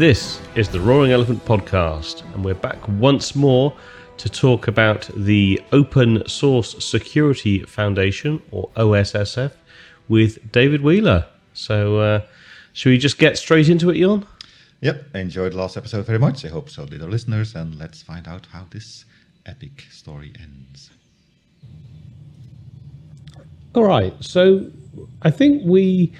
This is the Roaring Elephant Podcast, and we're back once more to talk about the Open Source Security Foundation, or OSSF, with David Wheeler. So, uh, should we just get straight into it, Jon? Yep, I enjoyed last episode very much. I hope so did our listeners, and let's find out how this epic story ends. All right, so I think we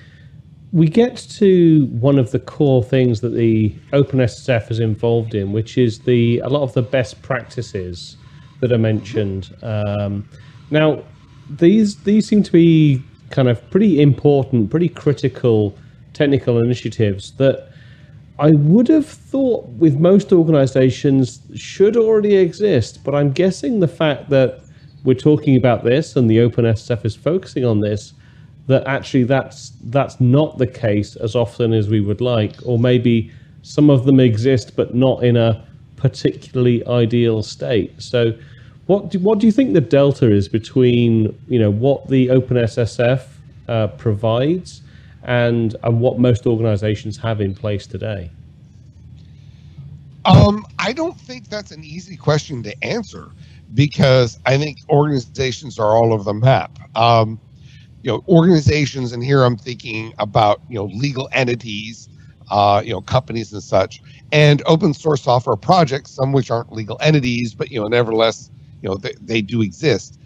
we get to one of the core things that the OpenSSF is involved in, which is the a lot of the best practices that are mentioned. Um, now, these these seem to be kind of pretty important, pretty critical technical initiatives that I would have thought with most organizations should already exist. But I'm guessing the fact that we're talking about this and the OpenSSF is focusing on this that actually that's that's not the case as often as we would like, or maybe some of them exist but not in a particularly ideal state. So, what do, what do you think the delta is between you know what the OpenSSF uh, provides and and what most organizations have in place today? Um, I don't think that's an easy question to answer because I think organizations are all over the map. Um, you know organizations and here i'm thinking about you know legal entities uh, you know companies and such and open source software projects some which aren't legal entities but you know nevertheless you know they, they do exist.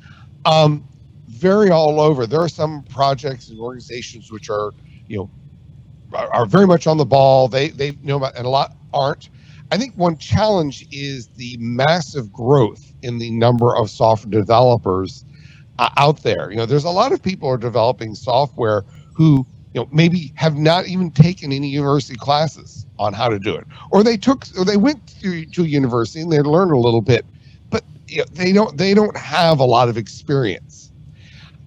Um, very all over. There are some projects and organizations which are you know are, are very much on the ball. They they know about and a lot aren't. I think one challenge is the massive growth in the number of software developers uh, out there. You know, there's a lot of people are developing software who you know maybe have not even taken any university classes on how to do it, or they took or they went to, to university and they learned a little bit, but you know, they don't they don't have a lot of experience.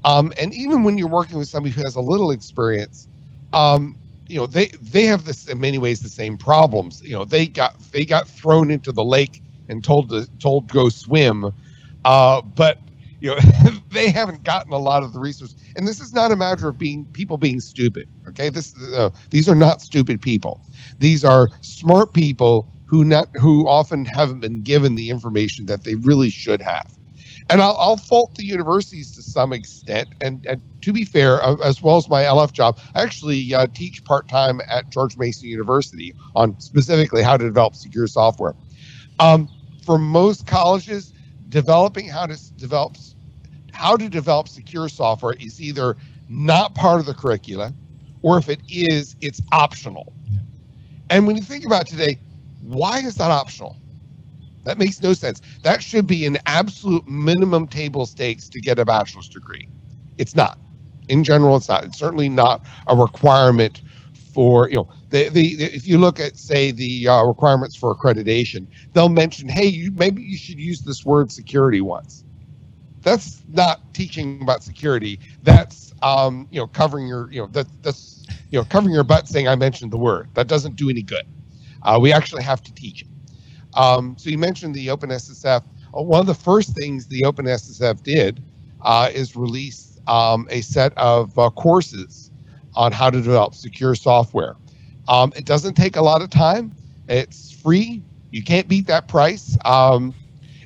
Um, and even when you're working with somebody who has a little experience, um, you know they they have this in many ways the same problems. You know they got they got thrown into the lake and told to told go swim, uh, but you know they haven't gotten a lot of the resources and this is not a matter of being people being stupid okay this uh, these are not stupid people these are smart people who not who often haven't been given the information that they really should have and I'll, I'll fault the universities to some extent. And, and to be fair, uh, as well as my LF job, I actually uh, teach part time at George Mason University on specifically how to develop secure software. Um, for most colleges, developing how to develop how to develop secure software is either not part of the curricula or if it is it's optional. And when you think about today why is that optional? That makes no sense. That should be an absolute minimum table stakes to get a bachelor's degree. It's not. In general it's not. It's certainly not a requirement for you know the, the, if you look at say the uh, requirements for accreditation they'll mention hey you maybe you should use this word security once. That's not teaching about security. That's um, you know covering your you know that that's you know covering your butt saying i mentioned the word. That doesn't do any good. Uh, we actually have to teach it. Um, so you mentioned the openssf. Uh, one of the first things the openssf did uh, is release um, a set of uh, courses on how to develop secure software. Um, it doesn't take a lot of time. It's free. You can't beat that price. Um,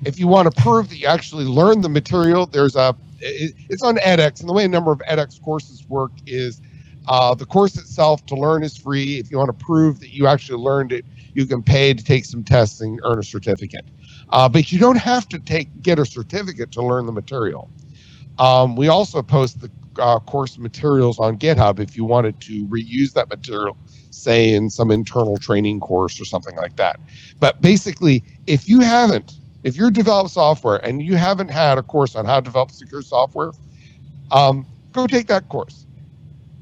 if you want to prove that you actually learned the material, there's a it, it's on edX, and the way a number of edX courses work is uh, the course itself to learn is free. If you want to prove that you actually learned it, you can pay to take some tests and earn a certificate. Uh, but you don't have to take get a certificate to learn the material. Um, we also post the uh, course materials on GitHub if you wanted to reuse that material, say in some internal training course or something like that. But basically, if you haven't, if you're developing software and you haven't had a course on how to develop secure software, um, go take that course.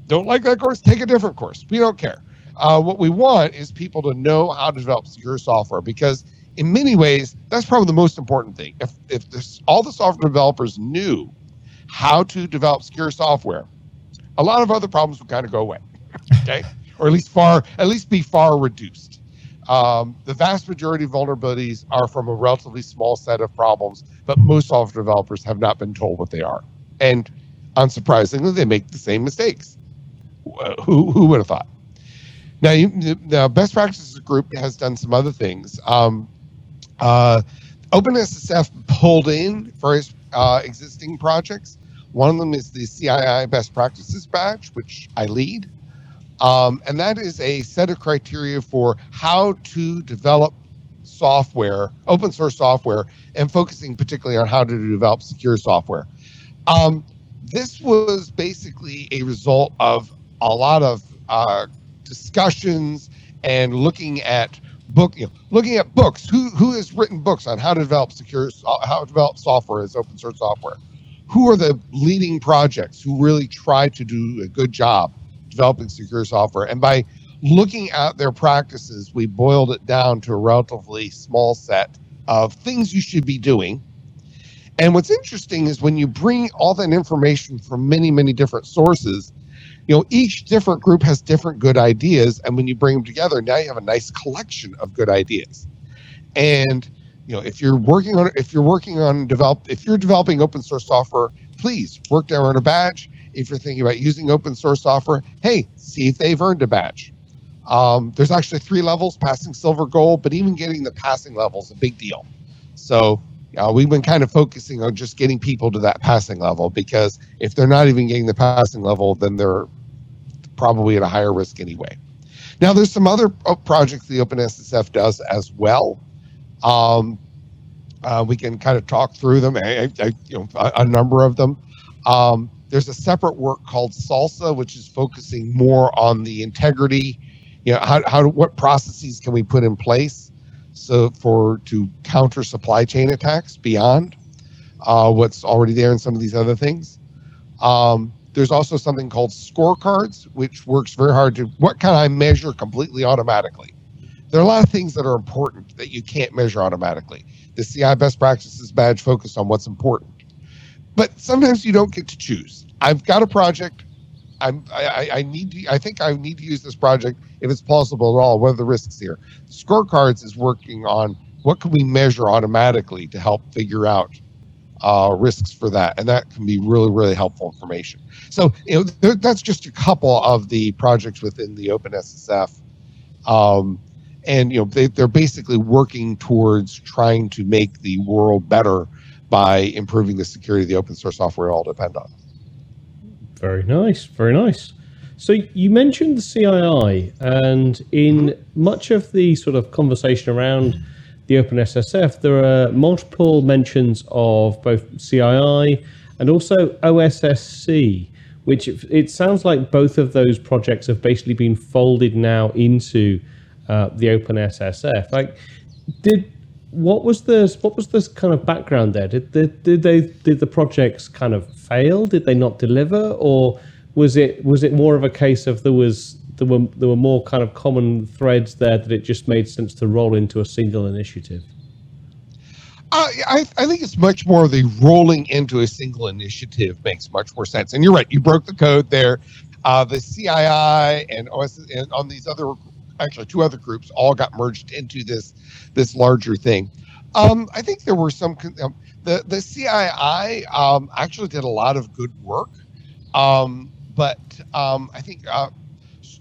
Don't like that course? Take a different course. We don't care. Uh, what we want is people to know how to develop secure software because in many ways that's probably the most important thing if, if this, all the software developers knew how to develop secure software, a lot of other problems would kind of go away. Okay, or at least far, at least be far reduced. Um, the vast majority of vulnerabilities are from a relatively small set of problems, but most software developers have not been told what they are, and unsurprisingly, they make the same mistakes. Who who would have thought? Now, you, the best practices group has done some other things. Um, uh, OpenSSF pulled in various uh, existing projects. One of them is the CII Best Practices Badge, which I lead. Um, and that is a set of criteria for how to develop software, open source software, and focusing particularly on how to develop secure software. Um, this was basically a result of a lot of uh, discussions and looking at book, you know, looking at books. Who who has written books on how to develop secure, how to develop software as open source software? Who are the leading projects who really try to do a good job developing secure software? And by looking at their practices, we boiled it down to a relatively small set of things you should be doing. And what's interesting is when you bring all that information from many, many different sources, you know, each different group has different good ideas. And when you bring them together, now you have a nice collection of good ideas. And, you know, if you're working on, if you're working on develop, if you're developing open source software, please work down on a badge. If you're thinking about using open source software, hey, see if they've earned a badge. Um, there's actually three levels passing silver gold but even getting the passing level is a big deal so uh, we've been kind of focusing on just getting people to that passing level because if they're not even getting the passing level then they're probably at a higher risk anyway now there's some other uh, projects the openssf does as well um, uh, we can kind of talk through them I, I, you know a, a, number of them. Um, there's a separate work called SLSA which is focusing more on the integrity. You know how, how what processes can we put in place so for to counter supply chain attacks beyond uh, what's already there in some of these other things. Um, there's also something called scorecards which works very hard to what can i measure completely automatically there are a lot of things that are important that you can't measure automatically the ci best practices badge focused on what's important but sometimes you don't get to choose i've got a project I'm, I, I need to, I think I need to use this project if it's possible at all. What are the risks here? Scorecards is working on what can we measure automatically to help figure out uh, risks for that, and that can be really, really helpful information. So you know, that's just a couple of the projects within the OpenSSF, um, and you know they, they're basically working towards trying to make the world better by improving the security of the open source software we all depend on. Very nice, very nice. So you mentioned the CII, and in much of the sort of conversation around the OpenSSF, there are multiple mentions of both CII and also OSSC, which it sounds like both of those projects have basically been folded now into uh, the OpenSSF. Like, did what was this? what was this kind of background there? Did, did they did the projects kind of fail? Did they not deliver, or was it was it more of a case of there was there were there were more kind of common threads there that it just made sense to roll into a single initiative? I, I think it's much more the rolling into a single initiative makes much more sense. And you're right, you broke the code there. Uh, the CII and OS and on these other actually two other groups all got merged into this this larger thing. Um, I think there were some um, the the CII um, actually did a lot of good work, um, but um, I think uh,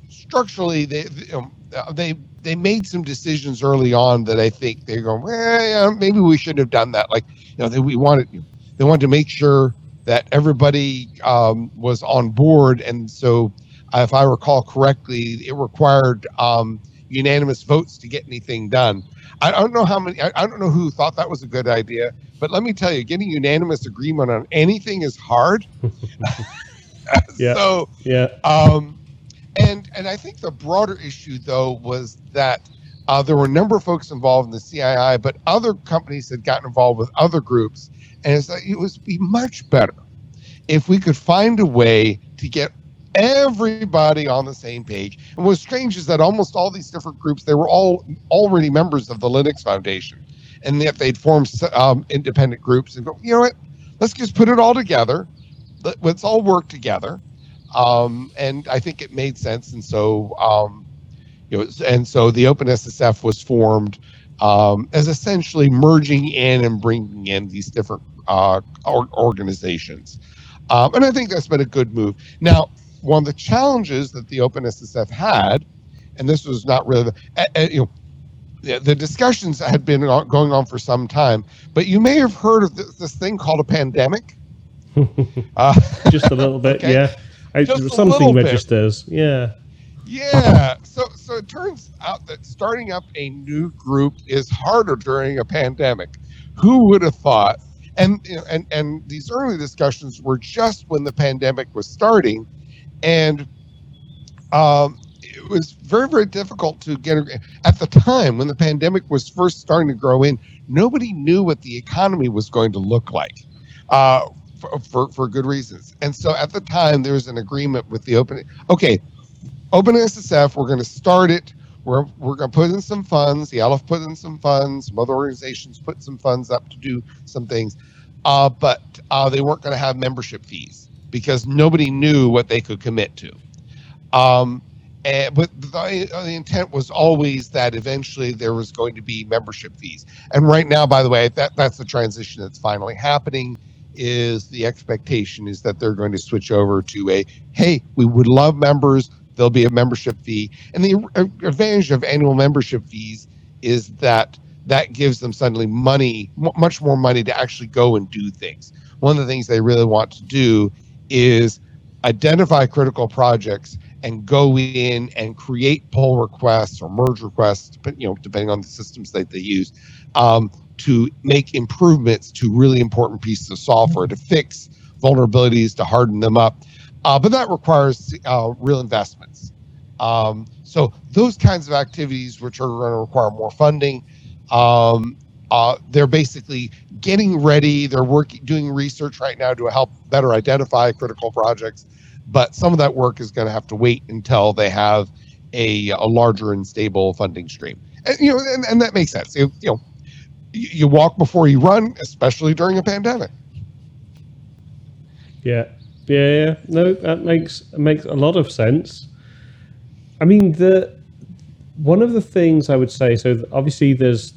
structurally they um, they they made some decisions early on that I think they're going, well, yeah, maybe we shouldn't have done that. Like you know, they, we wanted they wanted to make sure that everybody was on board, and so if I recall correctly, it required um, unanimous votes to get anything done. I don't know how many. I, I, don't know who thought that was a good idea, but let me tell you, getting unanimous agreement on anything is hard. yeah. So yeah. Um, and and I think the broader issue though was that uh, there were a number of folks involved in the CII, but other companies had gotten involved with other groups, and it's like, it was be much better if we could find a way to get everybody on the same page. And what's strange is that almost all these different groups, they were all already members of the Linux Foundation, and yet they'd formed um, independent groups and go, you know what, let's just put it all together. Let's all work together. Um, and I think it made sense. And so, um, you know, and so the OpenSSF was formed um, as essentially merging in and bringing in these different uh, organizations. Um, and I think that's been a good move. Now, one of the challenges that the OpenSSF had, and this was not really, uh, uh, you know, the, the discussions had been going on for some time. But you may have heard of this, this thing called a pandemic. uh, Just a little bit, okay. yeah. I, something registers, bit. yeah. Yeah. So so it turns out that starting up a new group is harder during a pandemic. Who would have thought? And and and these early discussions were just when the pandemic was starting, and um, it was very very difficult to get at the time when the pandemic was first starting to grow in. Nobody knew what the economy was going to look like. Uh, for, for, for good reasons. And so at the time, there was an agreement with the open. Okay, OpenSSF, we're going to start it. We're, we're going to put in some funds. The LF put in some funds. Some other organizations put some funds up to do some things. Uh, but uh, they weren't going to have membership fees because nobody knew what they could commit to. Um, and, but the, uh, the, intent was always that eventually there was going to be membership fees. And right now, by the way, that, that's the transition that's finally happening is the expectation is that they're going to switch over to a, hey, we would love members there'll be a membership fee. And the uh, advantage of annual membership fees is that that gives them suddenly money, much more money to actually go and do things. One of the things they really want to do is identify critical projects and go in and create pull requests or merge requests, you know, depending on the systems that they use, um, to make improvements to really important pieces of software to fix vulnerabilities, to harden them up. Uh, but that requires uh, real investments. Um, so those kinds of activities, which are going to require more funding, um, uh, they're basically getting ready. They're working, doing research right now to help better identify critical projects. But some of that work is going to have to wait until they have a, a larger and stable funding stream. And, you know, and, and that makes sense. You, you know, you walk before you run, especially during a pandemic. Yeah, yeah, yeah. No, that makes makes a lot of sense. I mean, the one of the things I would say. So obviously, there's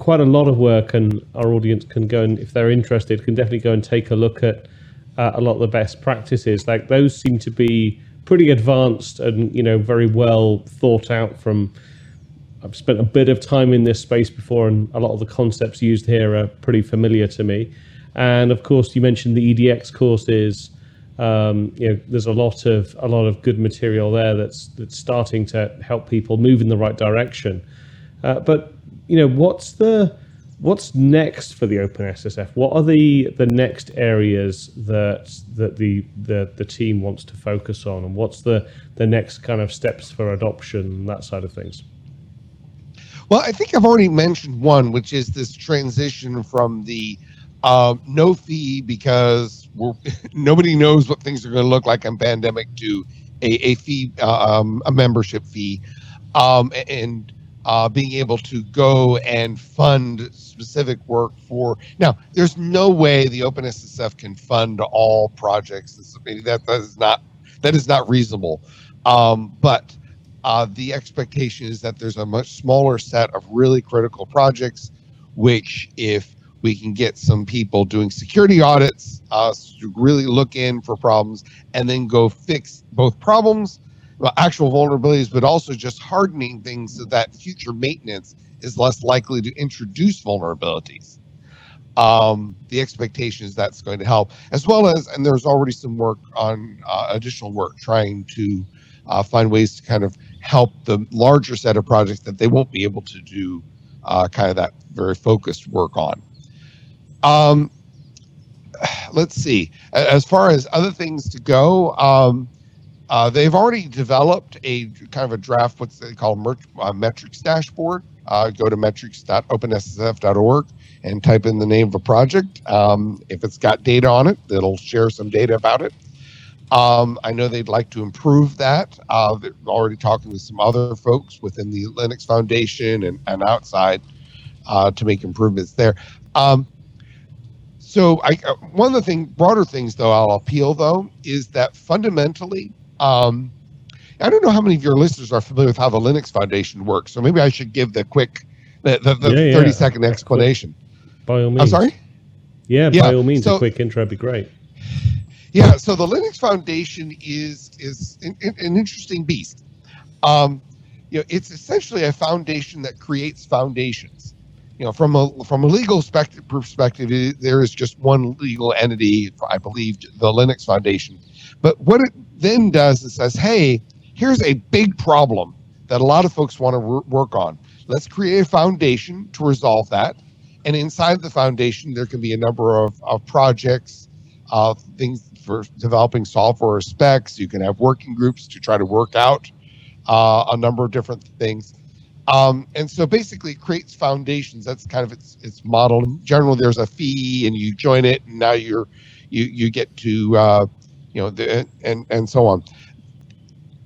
quite a lot of work, and our audience can go and, if they're interested, can definitely go and take a look at uh, a lot of the best practices. Like those seem to be pretty advanced and you know very well thought out. From I've spent a bit of time in this space before, and a lot of the concepts used here are pretty familiar to me. And of course, you mentioned the edX courses. Um, you know, there's a lot of a lot of good material there that's that's starting to help people move in the right direction. Uh, but you know, what's the what's next for the OpenSSF? What are the the next areas that that the the, the team wants to focus on, and what's the the next kind of steps for adoption, that side of things? Well, I think I've already mentioned one, which is this transition from the um, no fee because nobody knows what things are going to look like in pandemic to a, a fee, uh, um, a membership fee, um, and uh, being able to go and fund specific work for. Now, there's no way the OpenSSF can fund all projects. That, that is not that is not reasonable. Um, but uh, the expectation is that there's a much smaller set of really critical projects, which if we can get some people doing security audits uh, to really look in for problems and then go fix both problems, actual vulnerabilities, but also just hardening things so that future maintenance is less likely to introduce vulnerabilities. Um, the expectation is that's going to help, as well as, and there's already some work on uh, additional work trying to uh, find ways to kind of help the larger set of projects that they won't be able to do uh, kind of that very focused work on. Um, let's see. As far as other things to go, um, uh, they've already developed a kind of a draft, what's they call a uh, metrics dashboard. Uh, go to metrics.openssf.org and type in the name of a project. Um, if it's got data on it, it'll share some data about it. Um, I know they'd like to improve that. Uh, they're already talking with some other folks within the Linux Foundation and, and outside uh, to make improvements there. Um, so I, uh, one of the thing, broader things though, I'll appeal though, is that fundamentally, um, I don't know how many of your listeners are familiar with how the Linux Foundation works. So maybe I should give the quick, the, the, the yeah, 30 yeah. second explanation. By all means. I'm sorry? Yeah, yeah. by all means, so, a quick intro would be great. Yeah, so the Linux Foundation is is an, an interesting beast. Um, you know, it's essentially a foundation that creates foundations. You know, from a from a legal perspective, there is just one legal entity, I believe, the Linux Foundation. But what it then does is says, hey, here's a big problem that a lot of folks want to work on. Let's create a foundation to resolve that. And inside the foundation, there can be a number of, of projects, uh, things for developing software specs. You can have working groups to try to work out uh, a number of different things. Um, and so basically it creates foundations. That's kind of its its model. In general, there's a fee and you join it and now you're you you get to uh, you know the and and so on.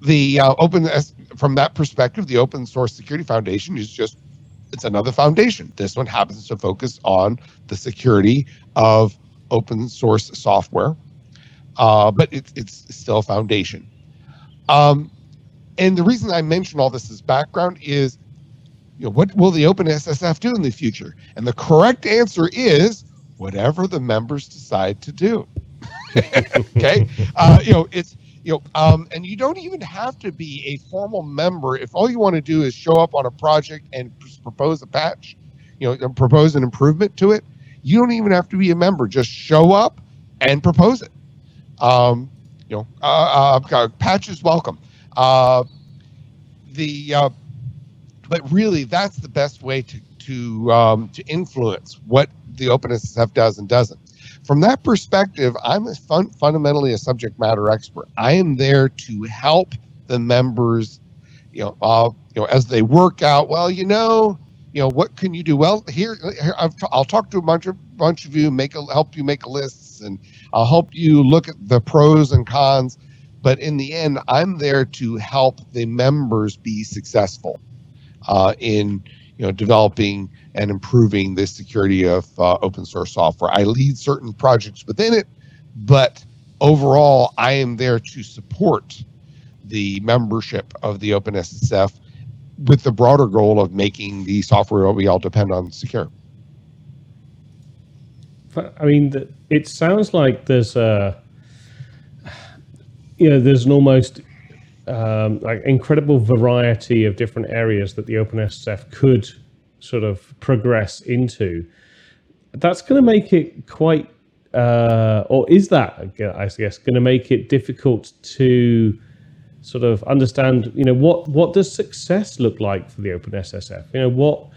The uh, open from that perspective, the Open Source Security Foundation is just it's another foundation. This one happens to focus on the security of open source software, uh, but it, it's still a foundation. Um, and the reason I mention all this as background is, you know, what will the OpenSSF do in the future? And the correct answer is whatever the members decide to do. okay, uh, you know, it's you know, um, and you don't even have to be a formal member if all you want to do is show up on a project and propose a patch, you know, propose an improvement to it. You don't even have to be a member; just show up and propose it. Um, you know, uh, uh, patches welcome. Uh, the uh, but really, that's the best way to to um, to influence what the OpenSSF does and doesn't. From that perspective, I'm fun, fundamentally a subject matter expert. I am there to help the members, you know, uh, you know, as they work out. Well, you know, you know, what can you do? Well, here, here i will talk to a bunch of bunch of you, make a, help you make lists, and I'll help you look at the pros and cons but in the end, I'm there to help the members be successful uh, in you know developing and improving the security of uh, open source software. I lead certain projects within it, but overall, I am there to support the membership of the OpenSSF with the broader goal of making the software we all depend on secure. I mean, it sounds like there's a you know, there's an almost um, like incredible variety of different areas that the OpenSSF could sort of progress into. That's going to make it quite, uh, or is that, I guess, going to make it difficult to sort of understand, you know, what what does success look like for the OpenSSF? You know, what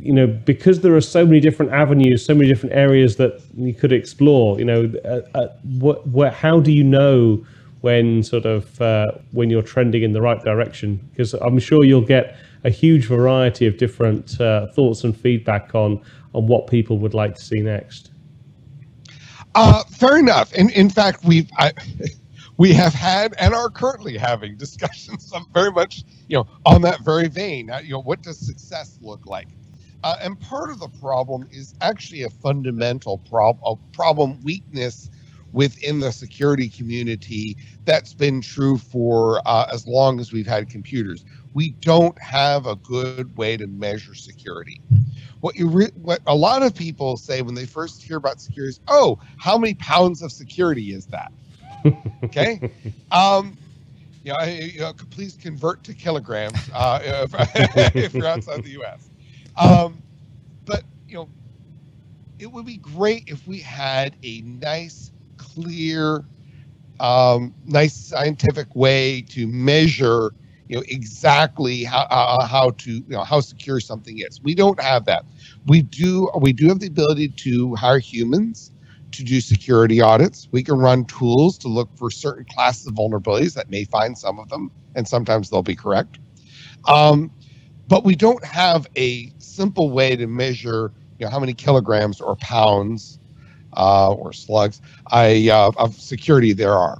you know, because there are so many different avenues, so many different areas that you could explore. You know, uh, uh, what, how do you know when sort of uh, when you're trending in the right direction? Because I'm sure you'll get a huge variety of different uh, thoughts and feedback on on what people would like to see next. Uh, fair enough. In in fact, we've. I, we have had and are currently having discussions very much you know on that very vein uh, you know what does success look like uh, and part of the problem is actually a fundamental problem, a problem weakness within the security community that's been true for uh, as long as we've had computers. We don't have a good way to measure security. What you re- what a lot of people say when they first hear about security is, "Oh, how many pounds of security is that?" okay, um, you know, you know, please convert to kilograms uh, if, if you're outside the U.S. Um, but you know, it would be great if we had a nice, clear, um, nice scientific way to measure, you know, exactly how uh, how to you know how secure something is. We don't have that. We do we do have the ability to hire humans to do security audits. We can run tools to look for certain classes of vulnerabilities that may find some of them, and sometimes they'll be correct. Um, but we don't have a simple way to measure you know how many kilograms or pounds uh, or slugs I, uh, of security there are.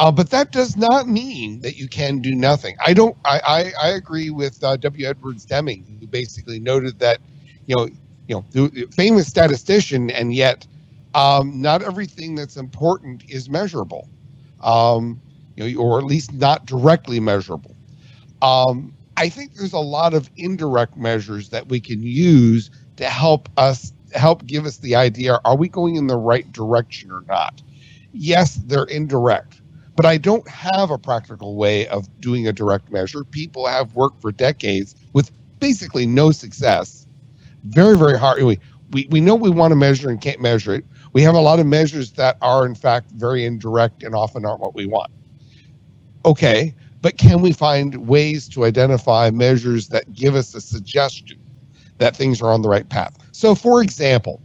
Uh, but that does not mean that you can do nothing. I don't. I I, I agree with uh, W. Edwards Deming, who basically noted that you know you know famous statistician, and yet um, not everything that's important is measurable, um, you know, or at least not directly measurable. Um, I think there's a lot of indirect measures that we can use to help us help give us the idea are we going in the right direction or not? Yes, they're indirect, but I don't have a practical way of doing a direct measure. People have worked for decades with basically no success. Very, very hard. We, we, we know we want to measure and can't measure it. We have a lot of measures that are, in fact, very indirect and often aren't what we want. Okay, but can we find ways to identify measures that give us a suggestion that things are on the right path? So, for example,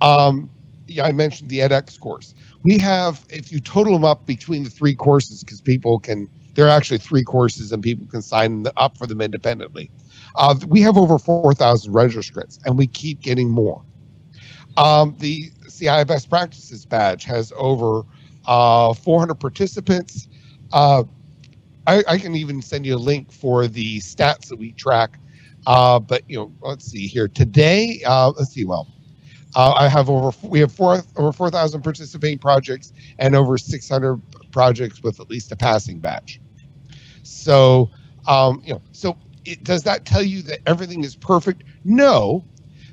um, yeah, I mentioned the edX course. We have, if you total them up between the three courses, because people can, there are actually three courses and people can sign up for them independently. Uh, we have over 4,000 registrants and we keep getting more. Um, the CI Best Practices badge has over uh, 400 participants. Uh, I, I, can even send you a link for the stats that we track. Uh, but you know, let's see here today. Uh, let's see. Well, uh, I have over we have four over 4,000 participating projects and over 600 projects with at least a passing badge. So, um, you know, so it, does that tell you that everything is perfect? No,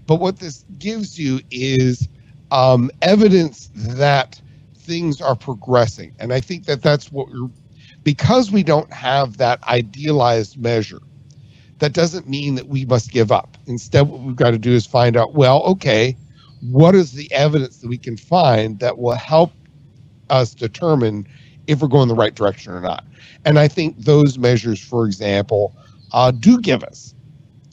but what this gives you is um, evidence that things are progressing, and I think that that's what we're because we don't have that idealized measure. That doesn't mean that we must give up. Instead, what we've got to do is find out. Well, okay what is the evidence that we can find that will help us determine if we're going the right direction or not. And I think those measures, for example, uh, do give us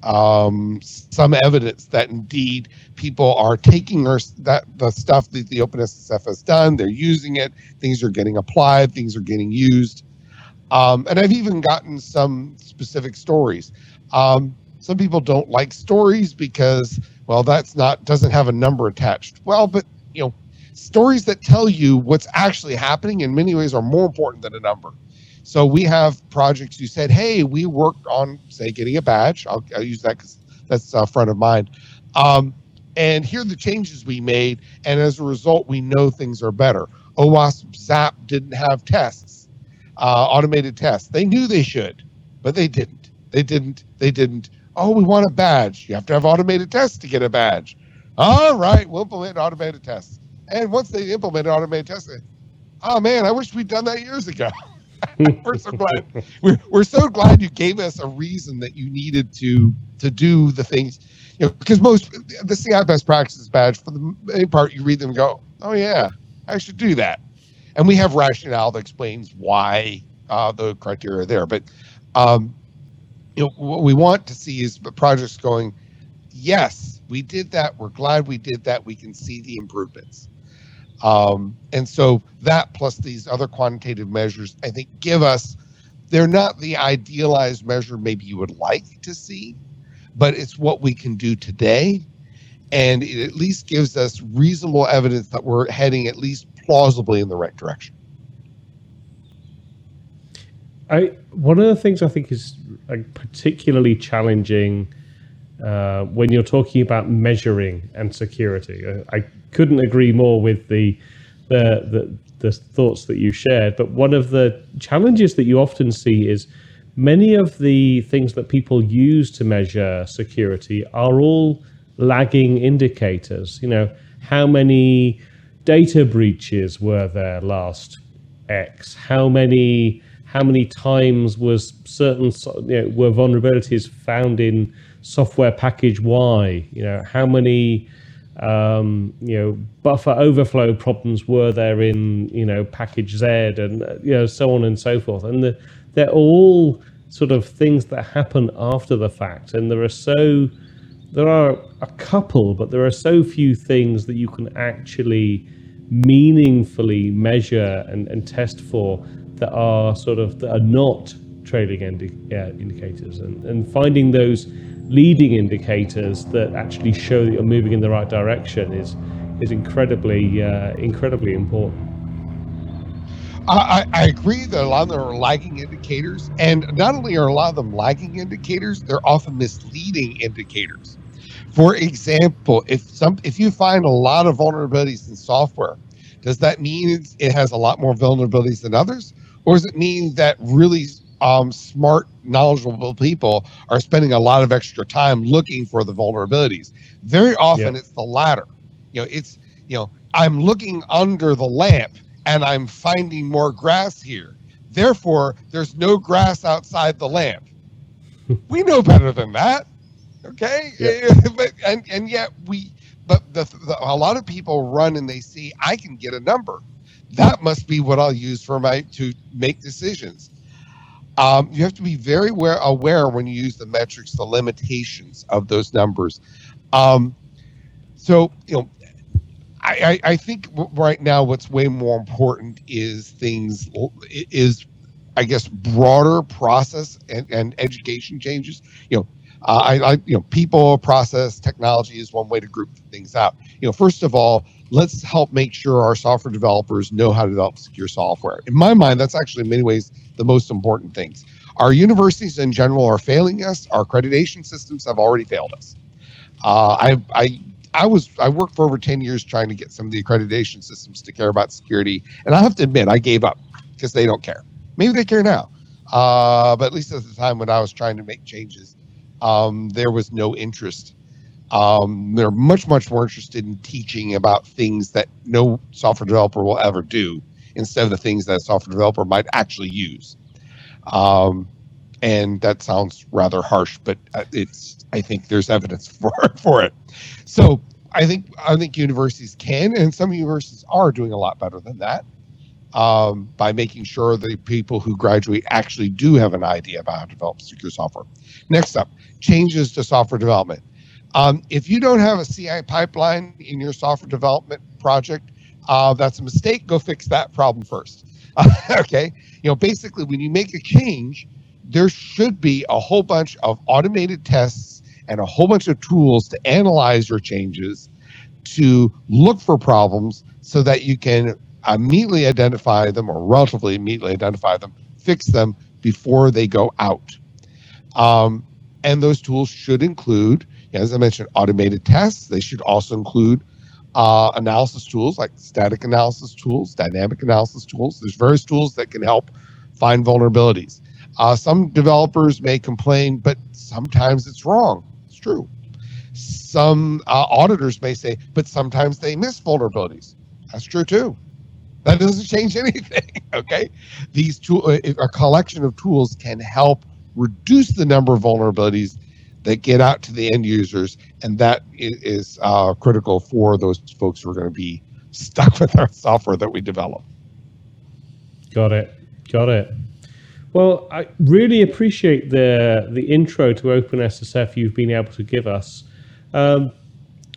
um, some evidence that indeed people are taking our, that the stuff that the OpenSSF has done, they're using it, things are getting applied, things are getting used. Um, and I've even gotten some specific stories. Um, some people don't like stories because well that's not doesn't have a number attached. Well but you know stories that tell you what's actually happening in many ways are more important than a number. So we have projects who said hey we worked on say getting a badge. I'll, I'll use that because that's a friend of mine. Um, and here are the changes we made and as a result we know things are better. OWASP zap didn't have tests uh, automated tests. They knew they should but they didn't. They didn't they didn't Oh, we want a badge. You have to have automated tests to get a badge. All right, we'll implement automated tests. And once they implemented automated testing, oh man, I wish we'd done that years ago. we're so glad. We're, we're so glad you gave us a reason that you needed to to do the things. You know, because most the CI best practices badge for the main part, you read them and go, oh yeah, I should do that. And we have rationale that explains why uh, the criteria are there. But um, you know, what we want to see is projects going, yes, we did that. We're glad we did that. We can see the improvements. Um, and so that plus these other quantitative measures, I think, give us, they're not the idealized measure maybe you would like to see, but it's what we can do today. And it at least gives us reasonable evidence that we're heading at least plausibly in the right direction. I one of the things I think is particularly challenging uh, when you're talking about measuring and security. I, I couldn't agree more with the, the, the the thoughts that you shared. But one of the challenges that you often see is many of the things that people use to measure security are all lagging indicators. You know, how many data breaches were there last X? How many how many times was certain you know, were vulnerabilities found in software package Y? You know, how many um, you know buffer overflow problems were there in you know package Z and you know so on and so forth? And the, they're all sort of things that happen after the fact, and there are so there are a couple, but there are so few things that you can actually meaningfully measure and, and test for that are sort of that are not trailing indi- indicators and, and finding those leading indicators that actually show that you're moving in the right direction is is incredibly uh, incredibly important. I, I, agree that a lot of them are lagging indicators, and not only are a lot of them lagging indicators, they're often misleading indicators. For example, if some if you find a lot of vulnerabilities in software, does that mean it has a lot more vulnerabilities than others? Or does it mean that really um, smart, knowledgeable people are spending a lot of extra time looking for the vulnerabilities? Very often, yep. it's the latter. You know, it's you know, I'm looking under the lamp and I'm finding more grass here. Therefore, there's no grass outside the lamp. we know better than that. Okay? Yep. but and and yet we but the, the a lot of people run and they see I can get a number. That must be what I'll use for my to make decisions. Um, you have to be very aware, aware when you use the metrics, the limitations of those numbers. Um, so, you know, I, I, I think right now what's way more important is things is, I guess, broader process and, and education changes. You know, uh, I, I, you know, people, process, technology is one way to group things out. You know, first of all, let's help make sure our software developers know how to develop secure software. In my mind, that's actually in many ways the most important things. Our universities in general are failing us. Our accreditation systems have already failed us. Uh, I, I, I was I worked for over ten years trying to get some of the accreditation systems to care about security, and I have to admit I gave up because they don't care. Maybe they care now, uh, but at least at the time when I was trying to make changes, um, there was no interest. Um, they're much much more interested in teaching about things that no software developer will ever do instead of the things that a software developer might actually use. Um, and that sounds rather harsh, but uh, it's I think there's evidence for for it. So I think I think universities can, and some universities are doing a lot better than that um, by making sure the people who graduate actually do have an idea about how to develop secure software. Next up, changes to software development. Um, if you don't have a CI pipeline in your software development project, uh, that's a mistake. Go fix that problem first. okay. You know, basically, when you make a change, there should be a whole bunch of automated tests and a whole bunch of tools to analyze your changes, to look for problems so that you can immediately identify them or relatively immediately identify them, fix them before they go out. Um, and those tools should include, as I mentioned, automated tests. They should also include uh, analysis tools like static analysis tools, dynamic analysis tools. There's various tools that can help find vulnerabilities. Uh, some developers may complain, but sometimes it's wrong. It's true. Some uh, auditors may say, but sometimes they miss vulnerabilities. That's true too. That doesn't change anything. Okay, these tool, uh, a collection of tools can help reduce the number of vulnerabilities that get out to the end users, and that is uh, critical for those folks who are going to be stuck with our software that we develop. Got it. Got it. Well, I really appreciate the the intro to OpenSSF you've been able to give us. Um,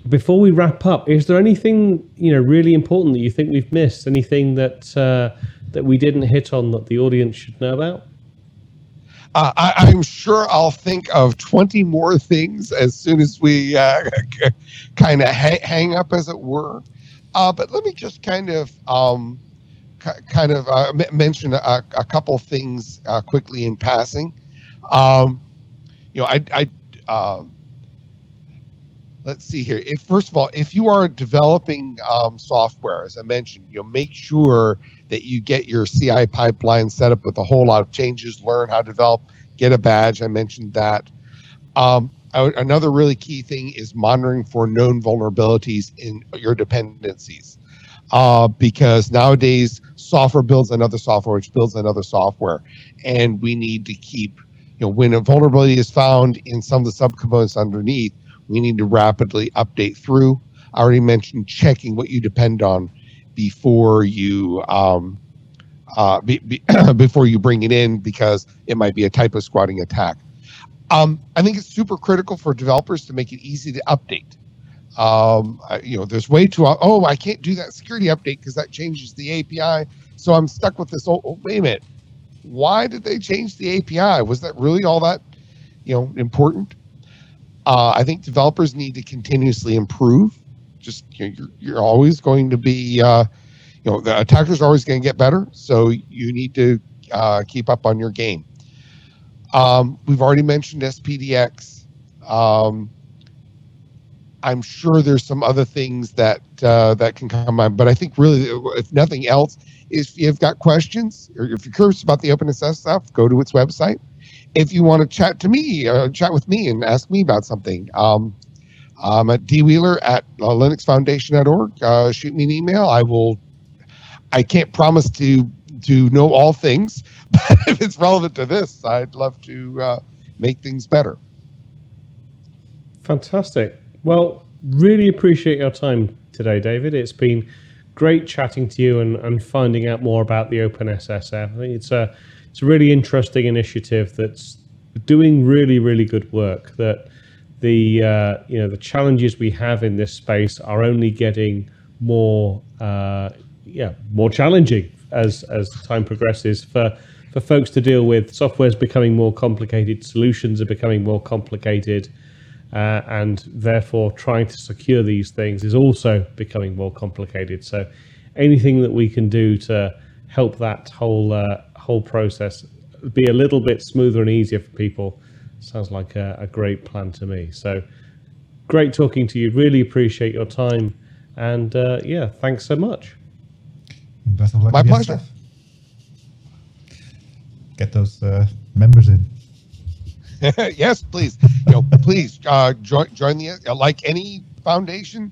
before we wrap up, is there anything you know really important that you think we've missed? Anything that uh, that we didn't hit on that the audience should know about? Uh, I, am sure I'll think of 20 more things as soon as we uh, kind of ha- hang up, as it were. Uh, but let me just kind of um, c- kind of uh, m- mention a, a, couple things uh, quickly in passing. Um, you know, I, I um, let's see here. If first of all, if you are developing um, software, as I mentioned, you know, make sure that you get your CI pipeline set up with a whole lot of changes. Learn how to develop, get a badge. I mentioned that. Um, another really key thing is monitoring for known vulnerabilities in your dependencies, uh, because nowadays software builds another software, which builds another software, and we need to keep. You know, when a vulnerability is found in some of the subcomponents underneath, we need to rapidly update through. I already mentioned checking what you depend on before you um, uh, be, be before you bring it in because it might be a typosquatting attack. Um, I think it's super critical for developers to make it easy to update. Um, you know, there's way too oh I can't do that security update because that changes the API, so I'm stuck with this. Oh, oh, wait a minute, why did they change the API? Was that really all that you know important? Uh, I think developers need to continuously improve. Just you know, you're, you're always going to be, uh, you know, the attackers are always going to get better. So you need to uh, keep up on your game. Um, we've already mentioned SPDX. Um, I'm sure there's some other things that uh, that can come on, but I think really, if nothing else, if you've got questions or if you're curious about the OpenSSF stuff, go to its website if you want to chat to me, uh, chat with me and ask me about something, um, I'm at dwheeler at uh, linuxfoundation.org. Uh, shoot me an email. I will I can't promise to to know all things, but if it's relevant to this, I'd love to uh, make things better. Fantastic. Well, really appreciate your time today, David. It's been great chatting to you and, and finding out more about the OpenSSF. I think it's a it's a really interesting initiative that's doing really really good work. That the uh, you know the challenges we have in this space are only getting more uh, yeah more challenging as as time progresses for for folks to deal with. Software is becoming more complicated. Solutions are becoming more complicated. Uh, and therefore, trying to secure these things is also becoming more complicated. So, anything that we can do to help that whole uh, whole process be a little bit smoother and easier for people sounds like a, a great plan to me. So, great talking to you. Really appreciate your time, and uh, yeah, thanks so much. Best of luck. My pleasure. Get those uh, members in. yes, please. You know, please uh, join join the uh, like any foundation.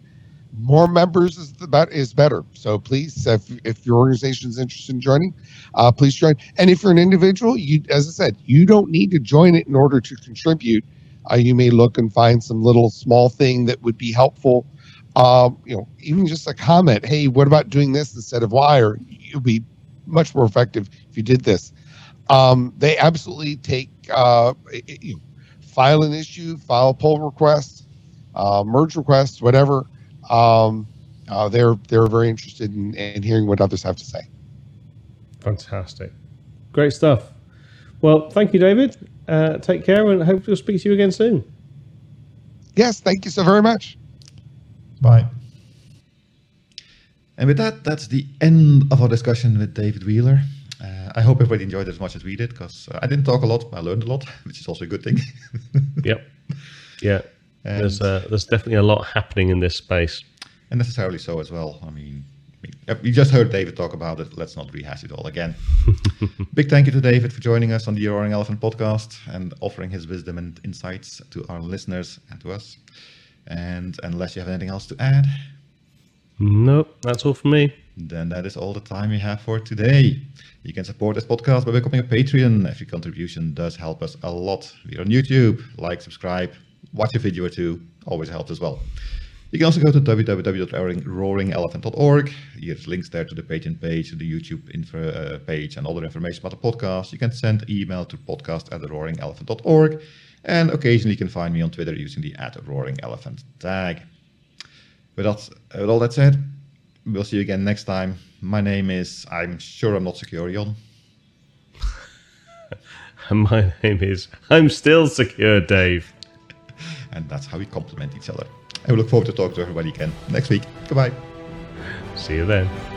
More members is the is better. So please, if, if your organization is interested in joining, uh, please join. And if you're an individual, you as I said, you don't need to join it in order to contribute. Uh, you may look and find some little small thing that would be helpful. Um, you know, even just a comment. Hey, what about doing this instead of why? Or you'll be much more effective if you did this. Um, they absolutely take uh, you know, file an issue, file a pull request, uh, merge requests, whatever. Um, uh, they're they're very interested in, in hearing what others have to say. Fantastic, great stuff. Well, thank you, David. Uh, take care, and hope we'll speak to you again soon. Yes, thank you so very much. Bye. And with that, that's the end of our discussion with David Wheeler. I hope everybody enjoyed it as much as we did because uh, I didn't talk a lot, but I learned a lot, which is also a good thing. yep. Yeah. And there's uh, there's definitely a lot happening in this space, and necessarily so as well. I mean, you just heard David talk about it. Let's not rehash it all again. Big thank you to David for joining us on the Roaring Elephant podcast and offering his wisdom and insights to our listeners and to us. And unless you have anything else to add, nope, that's all for me. Then that is all the time we have for today. You can support this podcast by becoming a Patreon. Every contribution does help us a lot. We're on YouTube. Like, subscribe, watch a video or two. Always helps as well. You can also go to www.roaringelephant.org. There's links there to the Patreon page, to the YouTube info uh, page, and other information about the podcast. You can send email to podcast at roaringelephant.org. And occasionally you can find me on Twitter using the at roaring elephant tag. With, that, with all that said, we'll see you again next time. My name is, I'm sure I'm not secure, Jon. and my name is, I'm still secure, Dave. and that's how we compliment each other. And we look forward to talking to everybody again next week. Goodbye. See you then.